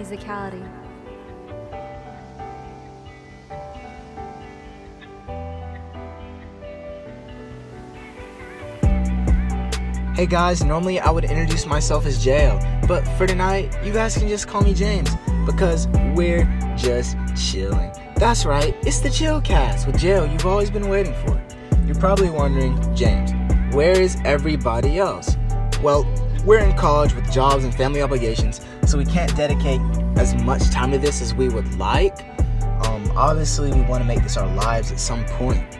musicality. Hey guys, normally I would introduce myself as Jeo, but for tonight, you guys can just call me James because we're just chilling. That's right, it's the Chill Cast with Jeo you've always been waiting for. You're probably wondering, James, where is everybody else? Well, we're in college with jobs and family obligations, so we can't dedicate as much time to this as we would like. Um, obviously, we want to make this our lives at some point.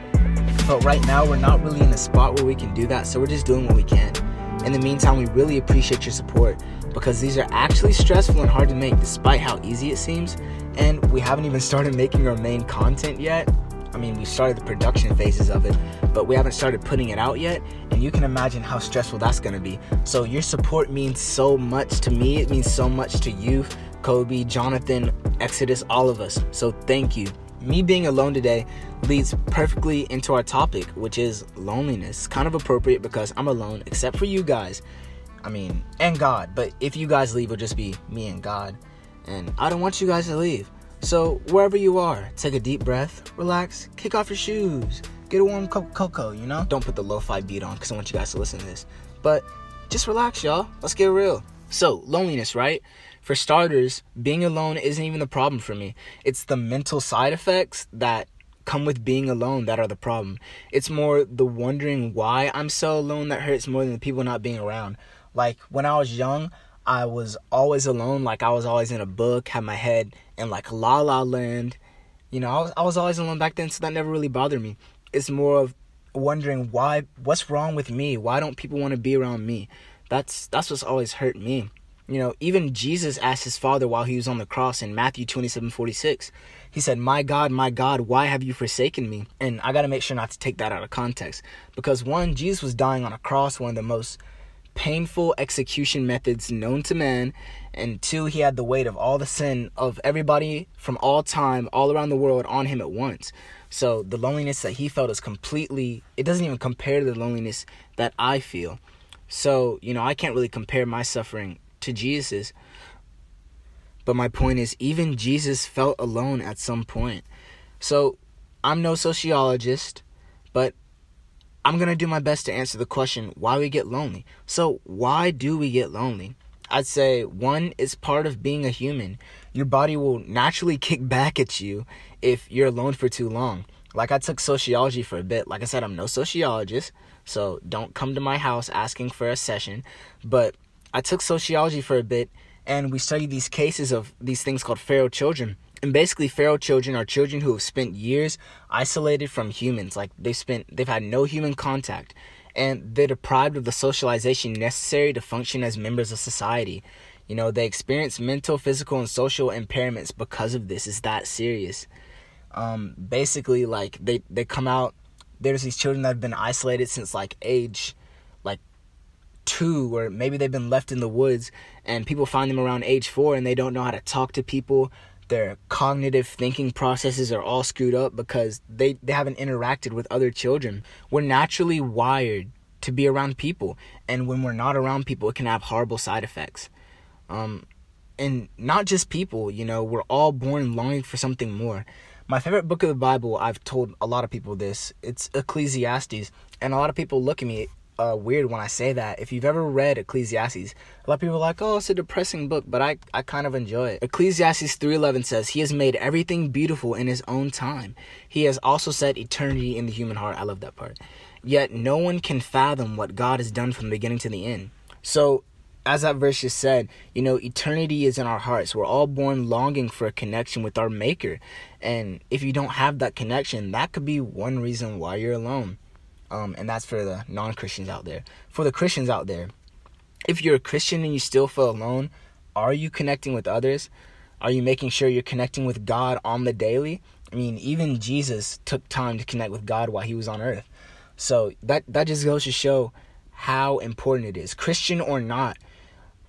But right now, we're not really in a spot where we can do that, so we're just doing what we can. In the meantime, we really appreciate your support because these are actually stressful and hard to make despite how easy it seems. And we haven't even started making our main content yet. I mean, we started the production phases of it, but we haven't started putting it out yet. And you can imagine how stressful that's gonna be. So, your support means so much to me. It means so much to you, Kobe, Jonathan, Exodus, all of us. So, thank you me being alone today leads perfectly into our topic, which is loneliness. Kind of appropriate because I'm alone, except for you guys. I mean, and God. But if you guys leave, it'll just be me and God. And I don't want you guys to leave. So, wherever you are, take a deep breath, relax, kick off your shoes, get a warm cup of cocoa, you know? Don't put the lo fi beat on because I want you guys to listen to this. But just relax, y'all. Let's get real. So, loneliness, right? For starters, being alone isn't even the problem for me. It's the mental side effects that come with being alone that are the problem. It's more the wondering why I'm so alone that hurts more than the people not being around. Like when I was young, I was always alone, like I was always in a book, had my head in like La La Land. You know, I was I was always alone back then, so that never really bothered me. It's more of wondering why what's wrong with me? Why don't people want to be around me? That's that's what's always hurt me. You know, even Jesus asked his father while he was on the cross in Matthew 27 46. He said, My God, my God, why have you forsaken me? And I got to make sure not to take that out of context. Because one, Jesus was dying on a cross, one of the most painful execution methods known to man. And two, he had the weight of all the sin of everybody from all time, all around the world on him at once. So the loneliness that he felt is completely, it doesn't even compare to the loneliness that I feel. So, you know, I can't really compare my suffering to Jesus. But my point is, even Jesus felt alone at some point. So I'm no sociologist, but I'm going to do my best to answer the question why we get lonely. So, why do we get lonely? I'd say one is part of being a human. Your body will naturally kick back at you if you're alone for too long. Like I took sociology for a bit. Like I said, I'm no sociologist, so don't come to my house asking for a session. But I took sociology for a bit and we studied these cases of these things called feral children. And basically feral children are children who have spent years isolated from humans. Like they've spent they've had no human contact and they're deprived of the socialization necessary to function as members of society. You know, they experience mental, physical, and social impairments because of this. It's that serious. Um, basically, like they they come out. There's these children that have been isolated since like age like two or maybe they've been left in the woods and people find them around age four and they don't know how to talk to people their cognitive thinking processes are all screwed up because they, they haven't interacted with other children. We're naturally wired to be around people and when we're not around people it can have horrible side effects. Um, and not just people you know we're all born longing for something more. My favorite book of the bible i've told a lot of people this it's ecclesiastes and a lot of people look at me uh, weird when I say that. If you've ever read Ecclesiastes, a lot of people are like, "Oh, it's a depressing book," but I I kind of enjoy it. Ecclesiastes 3:11 says, "He has made everything beautiful in his own time. He has also set eternity in the human heart." I love that part. Yet no one can fathom what God has done from the beginning to the end. So, as that verse just said, you know, eternity is in our hearts. We're all born longing for a connection with our maker. And if you don't have that connection, that could be one reason why you're alone. Um, and that's for the non Christians out there. For the Christians out there, if you're a Christian and you still feel alone, are you connecting with others? Are you making sure you're connecting with God on the daily? I mean, even Jesus took time to connect with God while he was on earth. So that that just goes to show how important it is. Christian or not,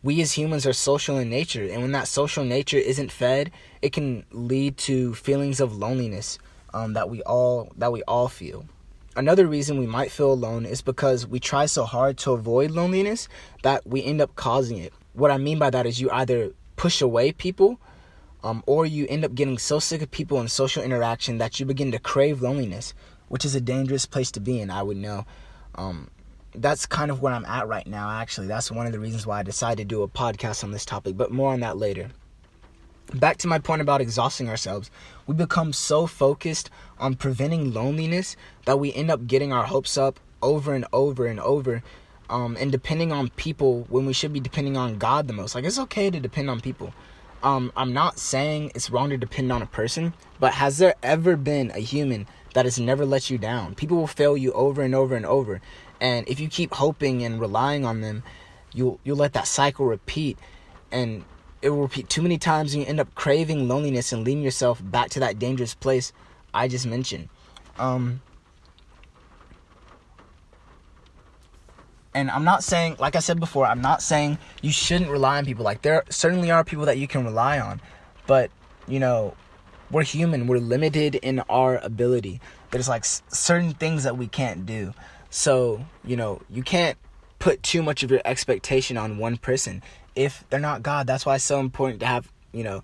we as humans are social in nature, and when that social nature isn't fed, it can lead to feelings of loneliness um, that we all that we all feel. Another reason we might feel alone is because we try so hard to avoid loneliness that we end up causing it. What I mean by that is you either push away people, um, or you end up getting so sick of people and social interaction that you begin to crave loneliness, which is a dangerous place to be in. I would know. Um, that's kind of where I'm at right now. Actually, that's one of the reasons why I decided to do a podcast on this topic. But more on that later back to my point about exhausting ourselves, we become so focused on preventing loneliness that we end up getting our hopes up over and over and over. Um, and depending on people when we should be depending on God the most. Like, it's okay to depend on people. Um, I'm not saying it's wrong to depend on a person, but has there ever been a human that has never let you down? People will fail you over and over and over. And if you keep hoping and relying on them, you'll you'll let that cycle repeat and it will repeat too many times and you end up craving loneliness and leading yourself back to that dangerous place I just mentioned. Um, and I'm not saying, like I said before, I'm not saying you shouldn't rely on people. Like, there certainly are people that you can rely on, but, you know, we're human, we're limited in our ability. There's like certain things that we can't do. So, you know, you can't put too much of your expectation on one person if they're not God. That's why it's so important to have, you know,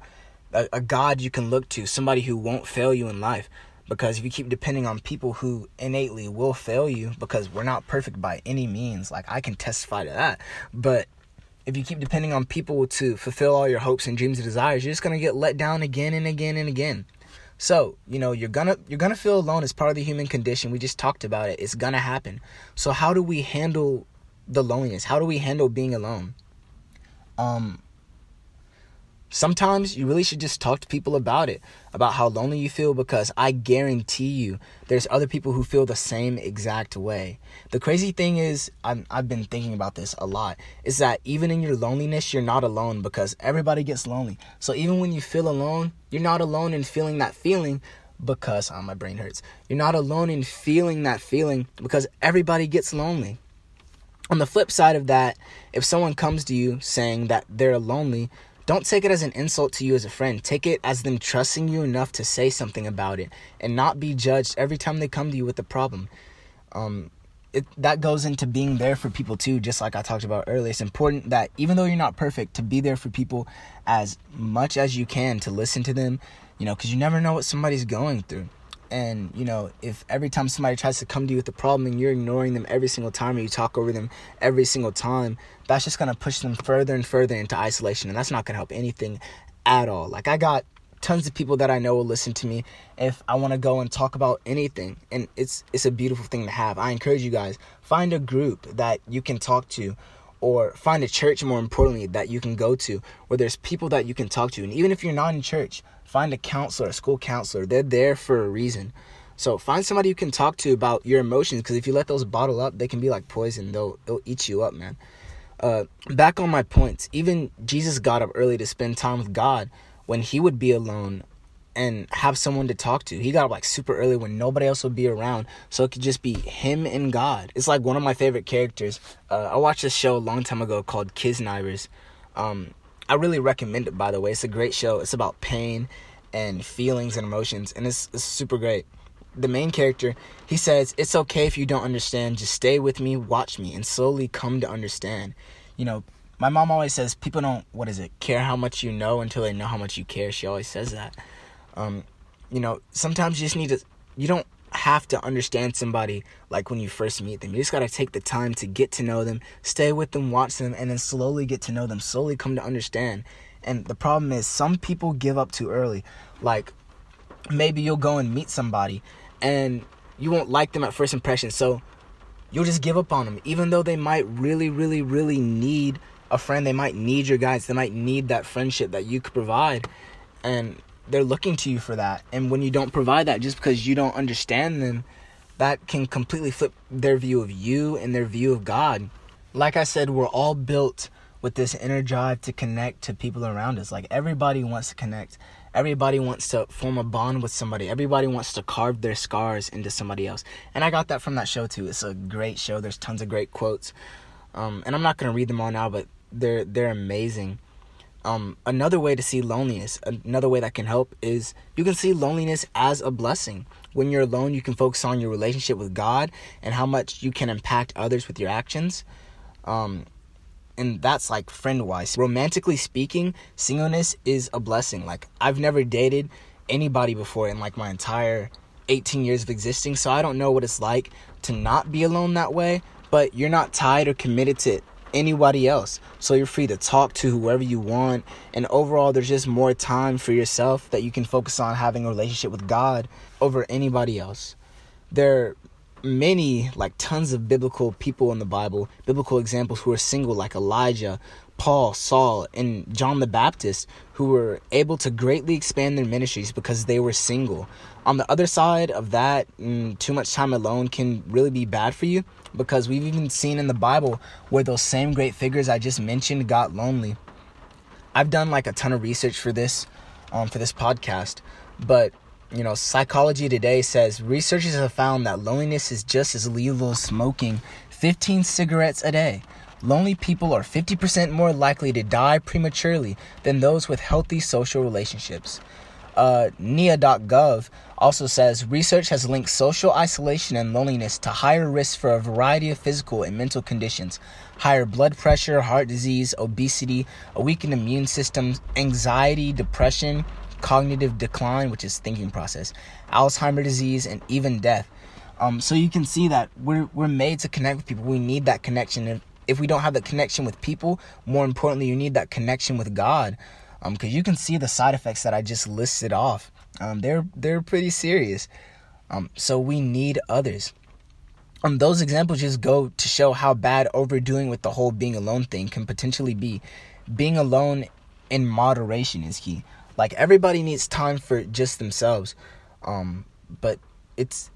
a, a God you can look to, somebody who won't fail you in life. Because if you keep depending on people who innately will fail you, because we're not perfect by any means, like I can testify to that. But if you keep depending on people to fulfill all your hopes and dreams and desires, you're just gonna get let down again and again and again. So, you know, you're gonna you're gonna feel alone as part of the human condition. We just talked about it. It's gonna happen. So how do we handle the loneliness? How do we handle being alone? Um, sometimes you really should just talk to people about it, about how lonely you feel, because I guarantee you there's other people who feel the same exact way. The crazy thing is, i have been thinking about this a lot, is that even in your loneliness, you're not alone because everybody gets lonely. So even when you feel alone, you're not alone in feeling that feeling because oh, my brain hurts. You're not alone in feeling that feeling because everybody gets lonely on the flip side of that, if someone comes to you saying that they're lonely, don't take it as an insult to you as a friend. Take it as them trusting you enough to say something about it and not be judged every time they come to you with a problem. Um, it, that goes into being there for people too, just like I talked about earlier. It's important that even though you're not perfect, to be there for people as much as you can to listen to them, you know, because you never know what somebody's going through. And, you know, if every time somebody tries to come to you with a problem and you're ignoring them every single time or you talk over them every single time, that's just going to push them further and further into isolation. And that's not going to help anything at all. Like, I got tons of people that I know will listen to me if I want to go and talk about anything. And it's it's a beautiful thing to have. I encourage you guys, find a group that you can talk to or find a church more importantly that you can go to where there's people that you can talk to and even if you're not in church find a counselor a school counselor they're there for a reason so find somebody you can talk to about your emotions because if you let those bottle up they can be like poison they'll they'll eat you up man uh, back on my points even jesus got up early to spend time with god when he would be alone and have someone to talk to. He got up like super early when nobody else would be around, so it could just be him and God. It's like one of my favorite characters. Uh, I watched this show a long time ago called Kiznaivers. Um, I really recommend it, by the way. It's a great show. It's about pain and feelings and emotions, and it's, it's super great. The main character, he says, It's okay if you don't understand. Just stay with me, watch me, and slowly come to understand. You know, my mom always says, People don't, what is it, care how much you know until they know how much you care. She always says that. Um, you know, sometimes you just need to, you don't have to understand somebody like when you first meet them. You just got to take the time to get to know them, stay with them, watch them, and then slowly get to know them, slowly come to understand. And the problem is, some people give up too early. Like, maybe you'll go and meet somebody and you won't like them at first impression. So, you'll just give up on them, even though they might really, really, really need a friend. They might need your guidance. They might need that friendship that you could provide. And they're looking to you for that. And when you don't provide that just because you don't understand them, that can completely flip their view of you and their view of God. Like I said, we're all built with this inner drive to connect to people around us. Like everybody wants to connect. Everybody wants to form a bond with somebody. Everybody wants to carve their scars into somebody else. And I got that from that show too. It's a great show. There's tons of great quotes. Um, and I'm not gonna read them all now, but they're they're amazing. Um, another way to see loneliness, another way that can help is you can see loneliness as a blessing. When you're alone, you can focus on your relationship with God and how much you can impact others with your actions. Um, and that's like friend wise. Romantically speaking, singleness is a blessing. Like I've never dated anybody before in like my entire 18 years of existing, so I don't know what it's like to not be alone that way, but you're not tied or committed to anybody else. So you're free to talk to whoever you want. And overall, there's just more time for yourself that you can focus on having a relationship with God over anybody else. There many, like tons of biblical people in the Bible, biblical examples who are single, like Elijah, Paul, Saul, and John the Baptist, who were able to greatly expand their ministries because they were single. On the other side of that, mm, too much time alone can really be bad for you because we've even seen in the Bible where those same great figures I just mentioned got lonely. I've done like a ton of research for this, um, for this podcast, but you know, Psychology Today says researchers have found that loneliness is just as lethal as smoking 15 cigarettes a day. Lonely people are 50% more likely to die prematurely than those with healthy social relationships. Uh, NIA.gov also says research has linked social isolation and loneliness to higher risks for a variety of physical and mental conditions higher blood pressure, heart disease, obesity, a weakened immune system, anxiety, depression, cognitive decline, which is thinking process, Alzheimer disease, and even death. Um, so you can see that we're, we're made to connect with people. We need that connection. If, if we don't have that connection with people, more importantly, you need that connection with God because um, you can see the side effects that I just listed off. Um, they're they're pretty serious. Um, so we need others. Um, those examples just go to show how bad overdoing with the whole being alone thing can potentially be. Being alone in moderation is key. Like everybody needs time for just themselves, um, but it's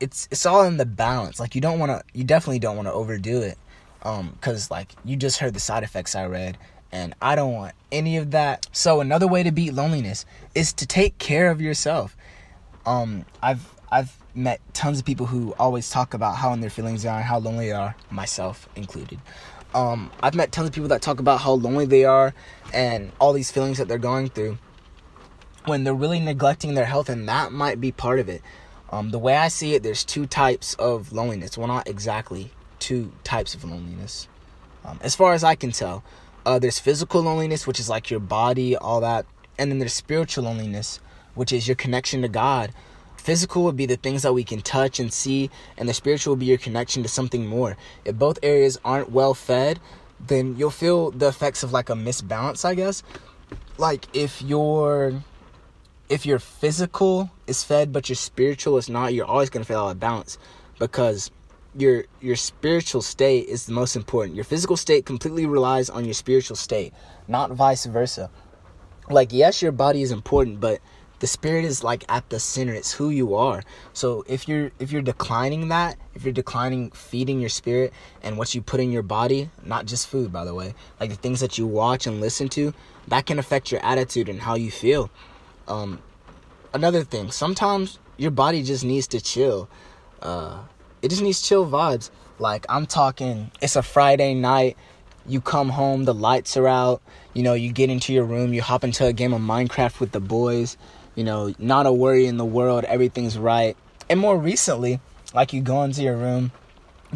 it's it's all in the balance. Like you don't want to, you definitely don't want to overdo it, um, because like you just heard the side effects I read and I don't want any of that. So another way to beat loneliness is to take care of yourself. Um, I've I've met tons of people who always talk about how in their feelings are and how lonely they are, myself included. Um, I've met tons of people that talk about how lonely they are and all these feelings that they're going through when they're really neglecting their health, and that might be part of it. Um, the way I see it, there's two types of loneliness. Well, not exactly two types of loneliness, um, as far as I can tell. Uh, there's physical loneliness, which is like your body, all that. And then there's spiritual loneliness, which is your connection to God. Physical would be the things that we can touch and see, and the spiritual will be your connection to something more. If both areas aren't well fed, then you'll feel the effects of like a misbalance, I guess. Like if your if your physical is fed but your spiritual is not, you're always gonna feel out of balance because your your spiritual state is the most important. Your physical state completely relies on your spiritual state, not vice versa. Like yes, your body is important, but the spirit is like at the center. It's who you are. So if you're if you're declining that, if you're declining feeding your spirit and what you put in your body, not just food by the way, like the things that you watch and listen to, that can affect your attitude and how you feel. Um another thing, sometimes your body just needs to chill. Uh it just needs chill vibes. Like I'm talking, it's a Friday night. You come home, the lights are out. You know, you get into your room, you hop into a game of Minecraft with the boys. You know, not a worry in the world, everything's right. And more recently, like you go into your room,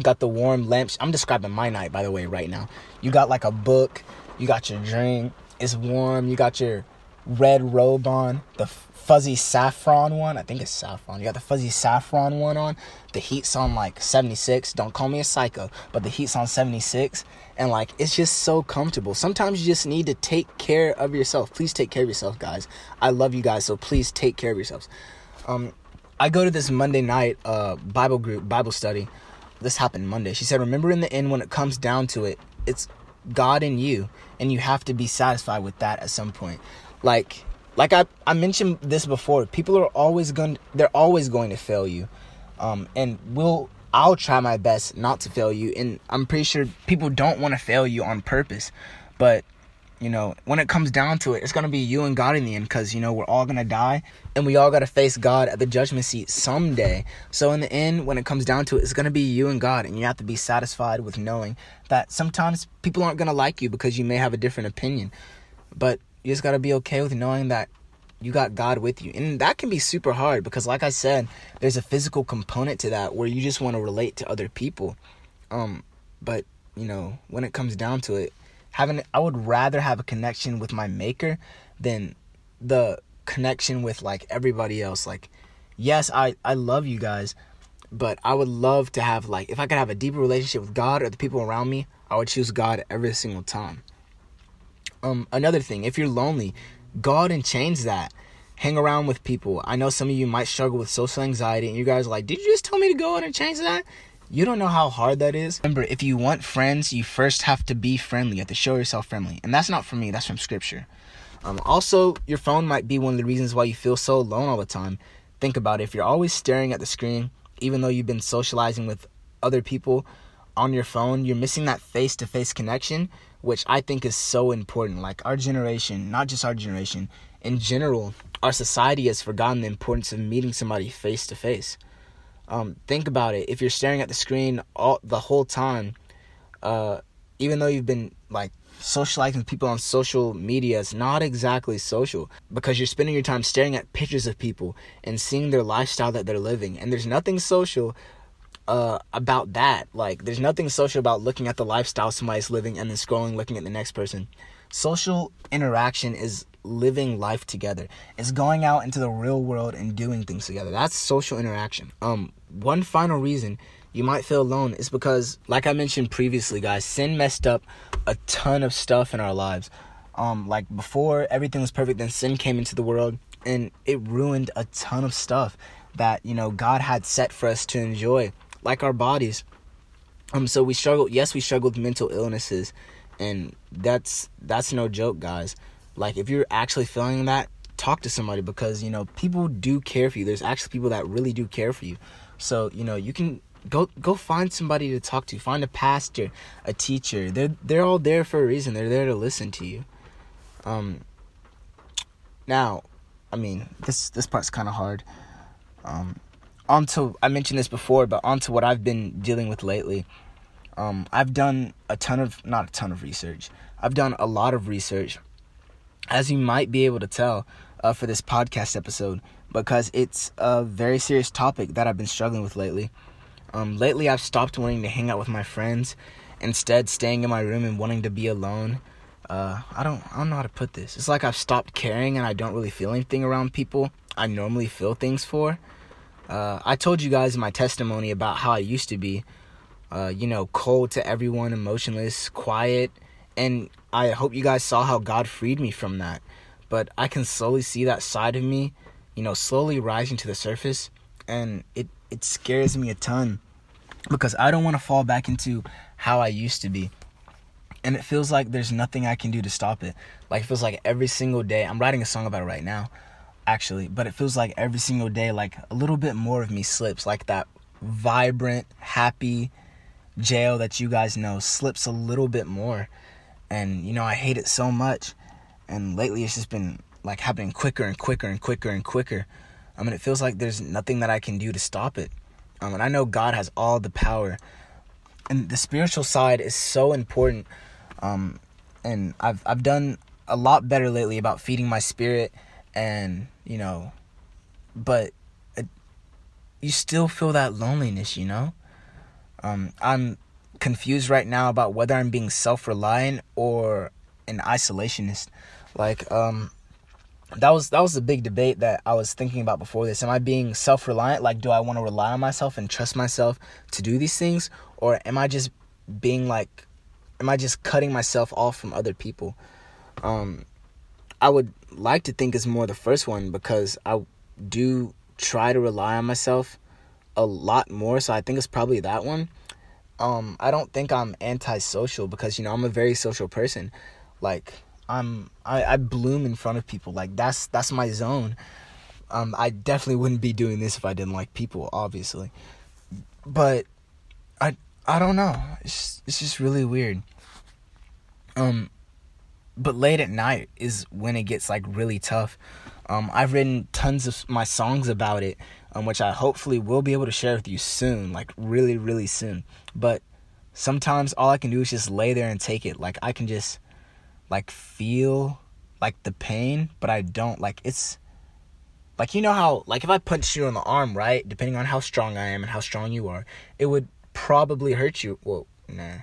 got the warm lamps. I'm describing my night, by the way, right now. You got like a book, you got your drink, it's warm, you got your red robe on, the fuzzy saffron one. I think it's saffron. You got the fuzzy saffron one on. The heat's on like 76. Don't call me a psycho, but the heat's on 76. And like, it's just so comfortable. Sometimes you just need to take care of yourself. Please take care of yourself, guys. I love you guys, so please take care of yourselves. Um, I go to this Monday night uh, Bible group, Bible study. This happened Monday. She said, Remember in the end, when it comes down to it, it's God in you, and you have to be satisfied with that at some point. Like, like I, I mentioned this before, people are always going they're always going to fail you. Um, and we'll I'll try my best not to fail you and I'm pretty sure people don't want to fail you on purpose. But you know, when it comes down to it, it's going to be you and God in the end cuz you know, we're all going to die and we all got to face God at the judgment seat someday. So in the end, when it comes down to it, it's going to be you and God and you have to be satisfied with knowing that sometimes people aren't going to like you because you may have a different opinion. But you just got to be okay with knowing that you got God with you. And that can be super hard because like I said, there's a physical component to that where you just want to relate to other people. Um but you know, when it comes down to it, having I would rather have a connection with my maker than the connection with like everybody else. Like, yes, I I love you guys, but I would love to have like if I could have a deeper relationship with God or the people around me, I would choose God every single time. Um, another thing, if you're lonely, God and change that. Hang around with people. I know some of you might struggle with social anxiety, and you guys are like, "Did you just tell me to go out and change that?" You don't know how hard that is. Remember, if you want friends, you first have to be friendly. You have to show yourself friendly. And that's not from me, that's from scripture. Um, also, your phone might be one of the reasons why you feel so alone all the time. Think about it. If you're always staring at the screen, even though you've been socializing with other people on your phone, you're missing that face to face connection, which I think is so important. Like our generation, not just our generation, in general, our society has forgotten the importance of meeting somebody face to face. Um, think about it. If you're staring at the screen all the whole time, uh, even though you've been like socializing with people on social media, it's not exactly social because you're spending your time staring at pictures of people and seeing their lifestyle that they're living. And there's nothing social uh, about that. Like, there's nothing social about looking at the lifestyle somebody's living and then scrolling, looking at the next person. Social interaction is living life together. It's going out into the real world and doing things together. That's social interaction. Um, one final reason you might feel alone is because, like I mentioned previously, guys, sin messed up a ton of stuff in our lives. Um, like before everything was perfect, then sin came into the world and it ruined a ton of stuff that you know God had set for us to enjoy, like our bodies. Um, so we struggle. Yes, we struggle with mental illnesses, and that's that's no joke, guys. Like if you're actually feeling that, talk to somebody because you know people do care for you. There's actually people that really do care for you. So, you know, you can go go find somebody to talk to. Find a pastor, a teacher. They're they're all there for a reason. They're there to listen to you. Um now, I mean, this this part's kind of hard. Um onto I mentioned this before, but onto what I've been dealing with lately. Um I've done a ton of not a ton of research. I've done a lot of research as you might be able to tell uh, for this podcast episode because it's a very serious topic that I've been struggling with lately. Um, lately, I've stopped wanting to hang out with my friends, instead staying in my room and wanting to be alone. Uh, I don't, I don't know how to put this. It's like I've stopped caring and I don't really feel anything around people I normally feel things for. Uh, I told you guys in my testimony about how I used to be, uh, you know, cold to everyone, emotionless, quiet, and I hope you guys saw how God freed me from that. But I can slowly see that side of me you know, slowly rising to the surface, and it it scares me a ton because I don't want to fall back into how I used to be. And it feels like there's nothing I can do to stop it. Like it feels like every single day, I'm writing a song about it right now, actually, but it feels like every single day like a little bit more of me slips, like that vibrant, happy Jeo that you guys know slips a little bit more. And you know, I hate it so much. And lately it's just been like happening quicker and quicker and quicker and quicker. I mean, it feels like there's nothing that I can do to stop it. Um, and I know God has all the power. And the spiritual side is so important. Um, and I've I've done a lot better lately about feeding my spirit, and you know, but it, you still feel that loneliness, you know. Um, I'm confused right now about whether I'm being self-reliant or an isolationist. Like, um, that was that was a big debate that I was thinking about before this. Am I being self-reliant? Like, do I want to rely on myself and trust myself to do these things, or am I just being like, am I just cutting myself off from other people? Um, I would like to think it's more the first one because I do try to rely on myself a lot more. So I think it's probably that one. Um, I don't think I'm antisocial because you know I'm a very social person. Like I'm I, I bloom in front of people. Like that's that's my zone. Um, I definitely wouldn't be doing this if I didn't like people, obviously. But I I don't know. It's it's just really weird. Um, but late at night is when it gets like really tough. Um, I've written tons of my songs about it, um, which I hopefully will be able to share with you soon, like really, really soon. But sometimes all I can do is just lay there and take it. Like I can just like feel like the pain, but I don't. Like it's like you know how like if I punch you in the arm, right? Depending on how strong I am and how strong you are, it would probably hurt you. Well, nah.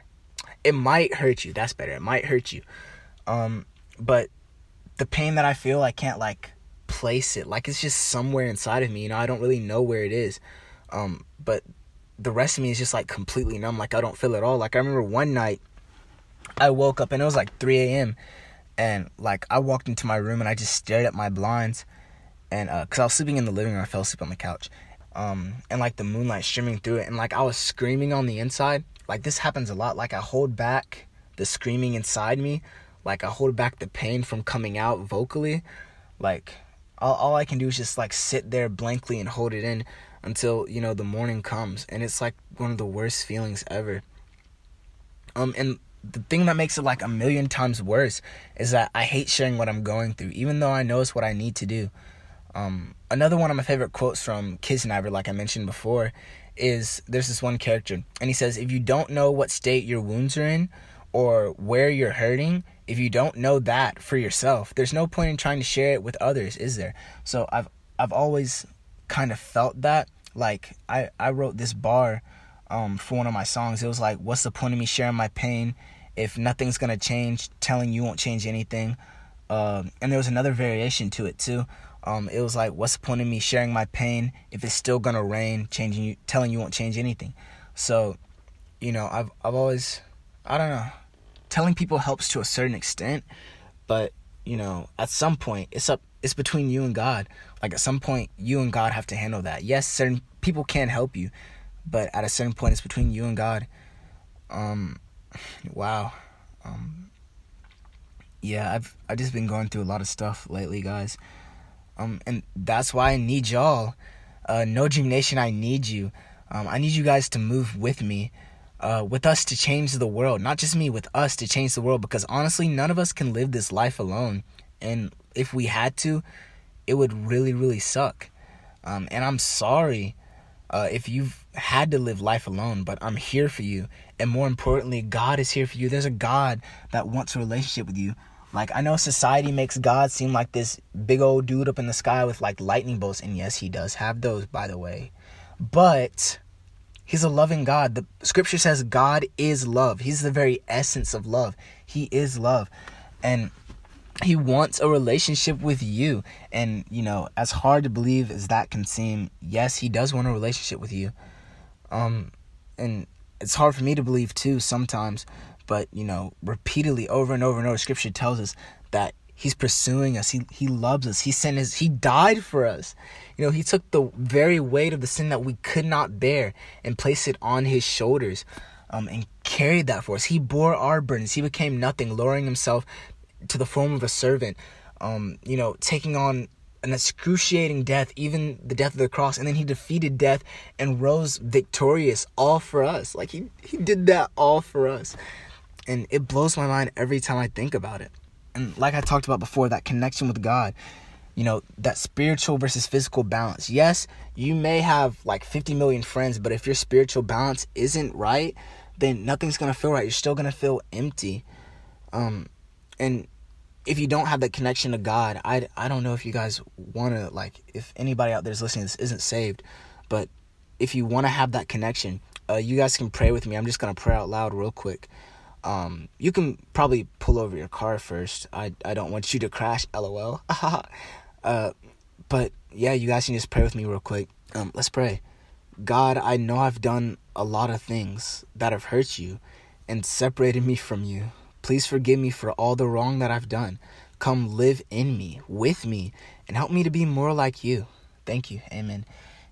it might hurt you. That's better. It might hurt you. Um, but the pain that I feel, I can't like place it. Like it's just somewhere inside of me. You know, I don't really know where it is. Um, but the rest of me is just like completely numb. Like I don't feel it all. Like I remember one night I woke up and it was like 3 a.m. and like I walked into my room and I just stared at my blinds and uh, cause I was sleeping in the living room, I fell asleep on the couch. Um, and like the moonlight streaming through it, and like I was screaming on the inside. Like this happens a lot. Like I hold back the screaming inside me, like I hold back the pain from coming out vocally. Like all, all I can do is just like sit there blankly and hold it in until you know the morning comes, and it's like one of the worst feelings ever. Um, and the thing that makes it like a million times worse is that I hate sharing what I'm going through, even though I know it's what I need to do. Um, another one of my favorite quotes from Kiznaiver, like I mentioned before, is there's this one character, and he says, If you don't know what state your wounds are in or where you're hurting, if you don't know that for yourself, there's no point in trying to share it with others, is there? So I've I've always kind of felt that. Like I, I wrote this bar um, for one of my songs. It was like, What's the point of me sharing my pain if nothing's gonna change? Telling you won't change anything. Uh, and there was another variation to it too um, it was like, what's the point of me sharing my pain if it's still gonna rain, changing you, telling you won't change anything. So, you know, I've I've always, I don't know, telling people helps to a certain extent, but you know, at some point, it's up, it's between you and God. Like at some point, you and God have to handle that. Yes, certain people can help you, but at a certain point, it's between you and God. Um, wow. Um, yeah, I've I've just been going through a lot of stuff lately, guys. Um, and that's why I need y'all. Uh, no Dream Nation, I need you. Um, I need you guys to move with me, uh, with us to change the world. Not just me, with us to change the world. Because honestly, none of us can live this life alone. And if we had to, it would really, really suck. Um, and I'm sorry uh, if you've had to live life alone, but I'm here for you. And more importantly, God is here for you. There's a God that wants a relationship with you. Like I know society makes God seem like this big old dude up in the sky with like lightning bolts, and yes, he does have those, by the way. But he's a loving God. The scripture says God is love. He's the very essence of love. He is love. And he wants a relationship with you. And, you know, as hard to believe as that can seem, yes, he does want a relationship with you. Um and it's hard for me to believe too sometimes but you know repeatedly over and over and over scripture tells us that he's pursuing us. He he loves us. He sent his he died for us. You know he took the very weight of the sin that we could not bear and placed it on his shoulders um, and carried that for us. He bore our burdens. He became nothing lowering himself to the form of a servant um, you know taking on an excruciating death, even the death of the cross, and then he defeated death and rose victorious all for us. Like he he did that all for us. And it blows my mind every time I think about it. And like I talked about before, that connection with God, you know, that spiritual versus physical balance. Yes, you may have like 50 million friends, but if your spiritual balance isn't right, then nothing's going to feel right. You're still going to feel empty. Um and if you don't have that connection to God, I I don't know if you guys want to like if anybody out there is listening this isn't saved, but if you want to have that connection, uh, you guys can pray with me. I'm just going to pray out loud real quick. Um, you can probably pull over your car first. I I don't want you to crash. LOL. uh, but yeah, you guys can just pray with me real quick. Um, let's pray. God, I know I've done a lot of things that have hurt you and separated me from you. Please forgive me for all the wrong that I've done. Come live in me, with me, and help me to be more like you. Thank you. Amen.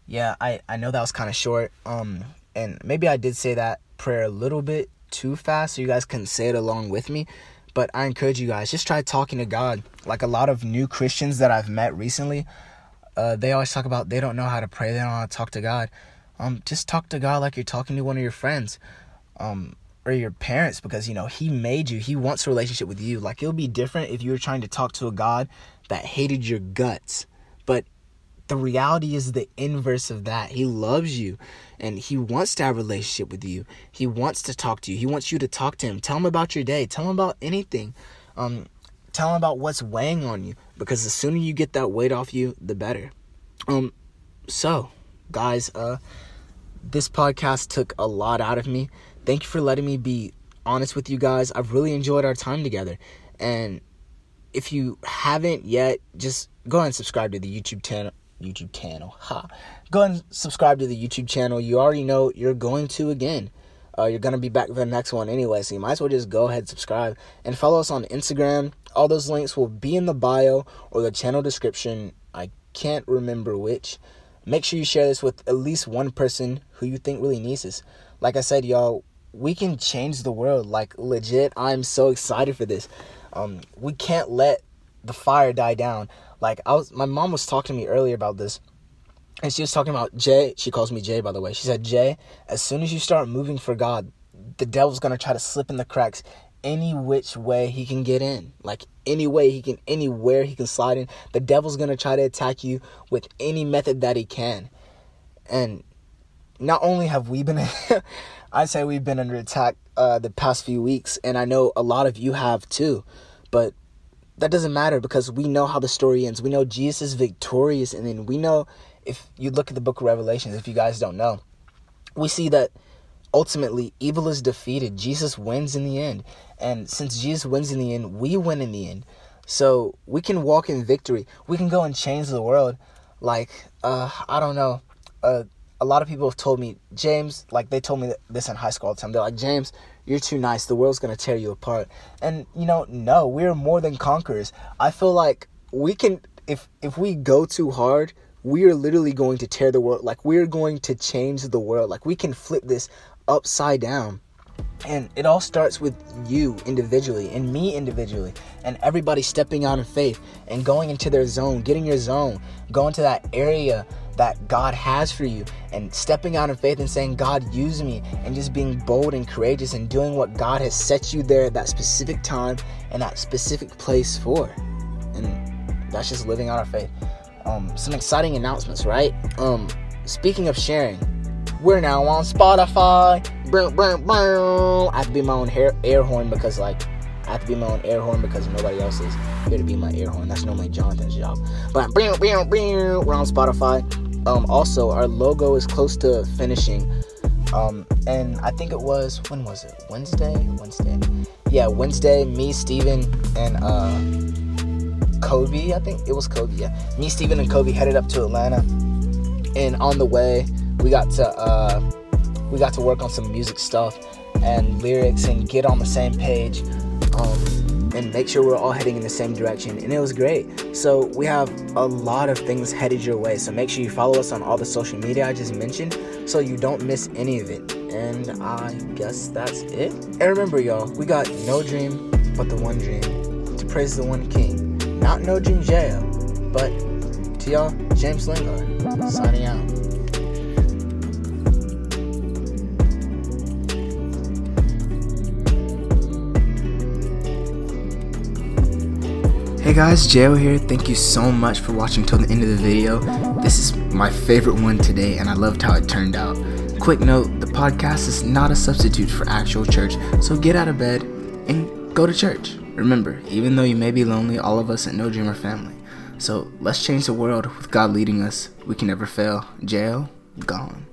Yeah, I, I know that was kind of short. Um, and maybe I did say that prayer a little bit too fast so you guys can say it along with me. But I encourage you guys, just try talking to God. Like a lot of new Christians that I've met recently, uh, they always talk about they don't know how to pray, they don't know how to talk to God. Um, just talk to God like you're talking to one of your friends. Um, or your parents because you know he made you he wants a relationship with you like it'll be different if you were trying to talk to a god that hated your guts but the reality is the inverse of that. He loves you and he wants to have a relationship with you. He wants to talk to you. He wants you to talk to him. Tell him about your day. Tell him about anything. Um, tell him about what's weighing on you because the sooner you get that weight off you, the better. Um, so, guys, uh, this podcast took a lot out of me. Thank you for letting me be honest with you guys, I've really enjoyed our time together. And if you haven't yet, just go ahead and subscribe to the YouTube channel. YouTube channel. Ha. Go and subscribe to the YouTube channel. You already know you're going to again. Uh, you're to be back for the next one anyway, so you might as well just go ahead, subscribe, and follow us on Instagram. All those links will be in the bio or the channel description. I can't remember which. Make sure you share this with at least one person who you think really needs this. Like I said, y'all, we can change the world. Like legit, I'm so excited for this. Um, we can't let the fire die down. Like I was, my mom was talking to me earlier about this, and she was talking about Jay. She calls me Jay, by the way. She said, Jay, as soon as you start moving for God, the devil's gonna try to slip in the cracks any which way he can get in. Like any way he can, anywhere he can slide in. The devil's gonna try to attack you with any method that he can. And not only have we been, I say we've been under attack uh, the past few weeks, and I know a lot of you have too. But that doesn't matter because we know how the story ends. We know Jesus is victorious, and then we know if you look at the book of Revelations, if you guys don't know, we see that ultimately evil is defeated. Jesus wins in the end. And since Jesus wins in the end, we win in the end. So we can walk in victory. We can go and change the world. Like, uh, I don't know. Uh, a lot of people have told me, James, like they told me this in high school all the time. They're like, James, you're too nice. The world's going to tear you apart. And, you know, no, we're more than conquerors. I feel like we can, if, if we go too hard, we are literally going to tear the world. Like, we're going to change the world. Like, we can flip this upside down. And it all starts with you individually and me individually and everybody stepping out in faith and going into their zone, getting your zone, going to that area that God has for you and stepping out in faith and saying, God, use me, and just being bold and courageous and doing what God has set you there at that specific time and that specific place for. And that's just living out our faith. Um, some exciting announcements, right? Um, speaking of sharing, we're now on Spotify. I have to be my own hair, air horn because, like, I have to be my own air horn because nobody else is here to be my air horn. That's normally Jonathan's job. But we're on Spotify. Um, also, our logo is close to finishing. Um, and I think it was when was it? Wednesday? Wednesday. Yeah, Wednesday. Me, Steven, and uh, Kobe. I think it was Kobe. Yeah, me, Steven, and Kobe headed up to Atlanta. And on the way, we got to uh, we got to work on some music stuff and lyrics and get on the same page. Um, and make sure we're all heading in the same direction. And it was great. So we have a lot of things headed your way. So make sure you follow us on all the social media I just mentioned so you don't miss any of it. And I guess that's it. And remember, y'all, we got no dream but the one dream to praise the one king. Not no dream jail, but to y'all, James Lingard, signing out. Guys, Jeo here. Thank you so much for watching till the end of the video. This is my favorite one today and I loved how it turned out. Quick note, the podcast is not a substitute for actual church, so get out of bed and go to church. Remember, even though you may be lonely, all of us at No Dreamer family. So let's change the world with God leading us. We can never fail. Jeo, gone.